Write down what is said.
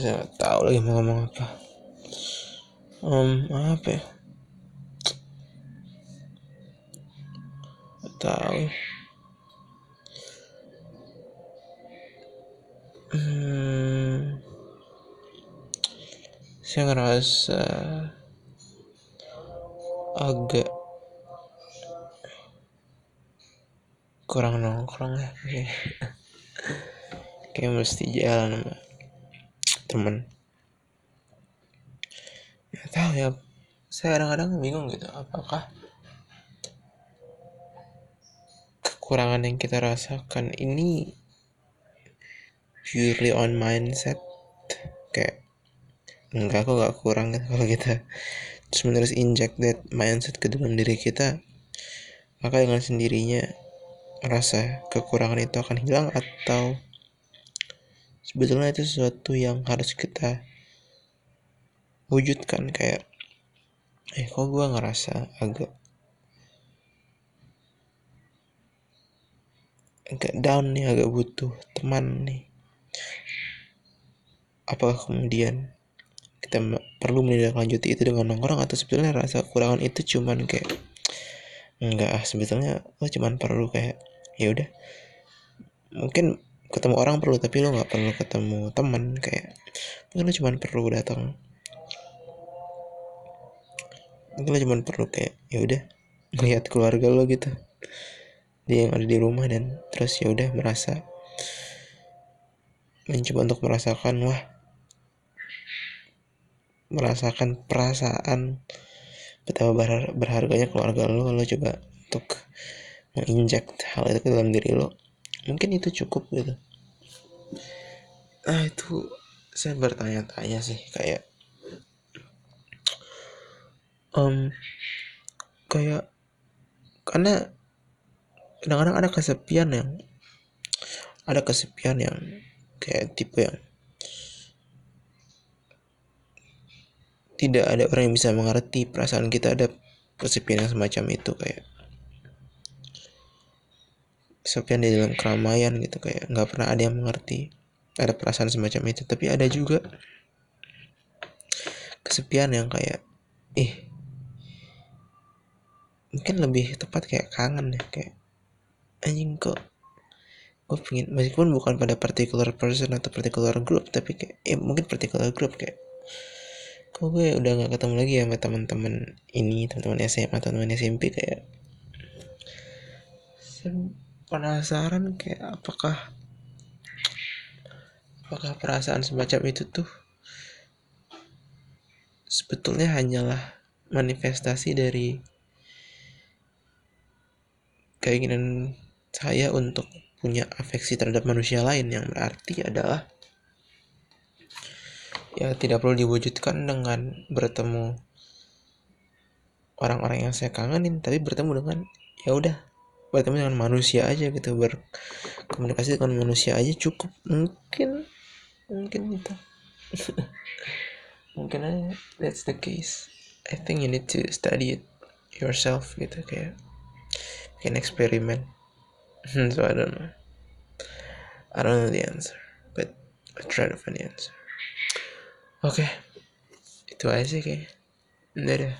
saya nggak tahu lagi mau ngomong apa. Um apa ya? Tahu. Hmm, saya ngerasa agak kurang nongkrong ya kayak mesti jalan sama temen. Nggak tahu ya saya kadang-kadang bingung gitu apakah kekurangan yang kita rasakan ini purely on mindset? Kayak enggak kok gak kurang gitu kalau kita terus menerus inject that mindset ke dalam diri kita maka dengan sendirinya rasa kekurangan itu akan hilang atau sebetulnya itu sesuatu yang harus kita wujudkan kayak eh kok gue ngerasa agak agak down nih agak butuh teman nih. Apakah kemudian kita perlu menindaklanjuti itu dengan nongkrong atau sebetulnya rasa kekurangan itu cuman kayak enggak ah sebetulnya lo cuman perlu kayak ya udah mungkin ketemu orang perlu tapi lo nggak perlu ketemu teman kayak mungkin lo cuman perlu datang. Mungkin lo cuman perlu kayak ya udah melihat keluarga lo gitu. Dia yang ada di rumah dan terus ya udah merasa mencoba untuk merasakan wah merasakan perasaan betapa berharganya keluarga lo. Lo coba untuk menginjek hal itu ke dalam diri lo mungkin itu cukup gitu. Nah itu saya bertanya-tanya sih kayak um, kayak karena kadang-kadang ada kesepian yang ada kesepian yang kayak tipe yang tidak ada orang yang bisa mengerti perasaan kita ada kesepian yang semacam itu kayak kesepian di dalam keramaian gitu kayak nggak pernah ada yang mengerti ada perasaan semacam itu. Tapi ada juga kesepian yang kayak ih mungkin lebih tepat kayak kangen ya kayak anjing kok gue pengen meskipun bukan pada particular person atau particular group tapi kayak ya mungkin particular group kayak kok gue udah gak ketemu lagi ya sama teman-teman ini teman-teman SMA teman-teman SMP kayak penasaran kayak apakah apakah perasaan semacam itu tuh sebetulnya hanyalah manifestasi dari keinginan saya untuk punya afeksi terhadap manusia lain yang berarti adalah ya tidak perlu diwujudkan dengan bertemu orang-orang yang saya kangenin tapi bertemu dengan ya udah bertemu dengan manusia aja gitu berkomunikasi dengan manusia aja cukup mungkin mungkin itu mungkin aja that's the case I think you need to study it yourself gitu kayak bikin eksperimen so I don't know I don't know the answer but I try to find the answer Oke, okay. itu aja sih kayaknya. Dadah.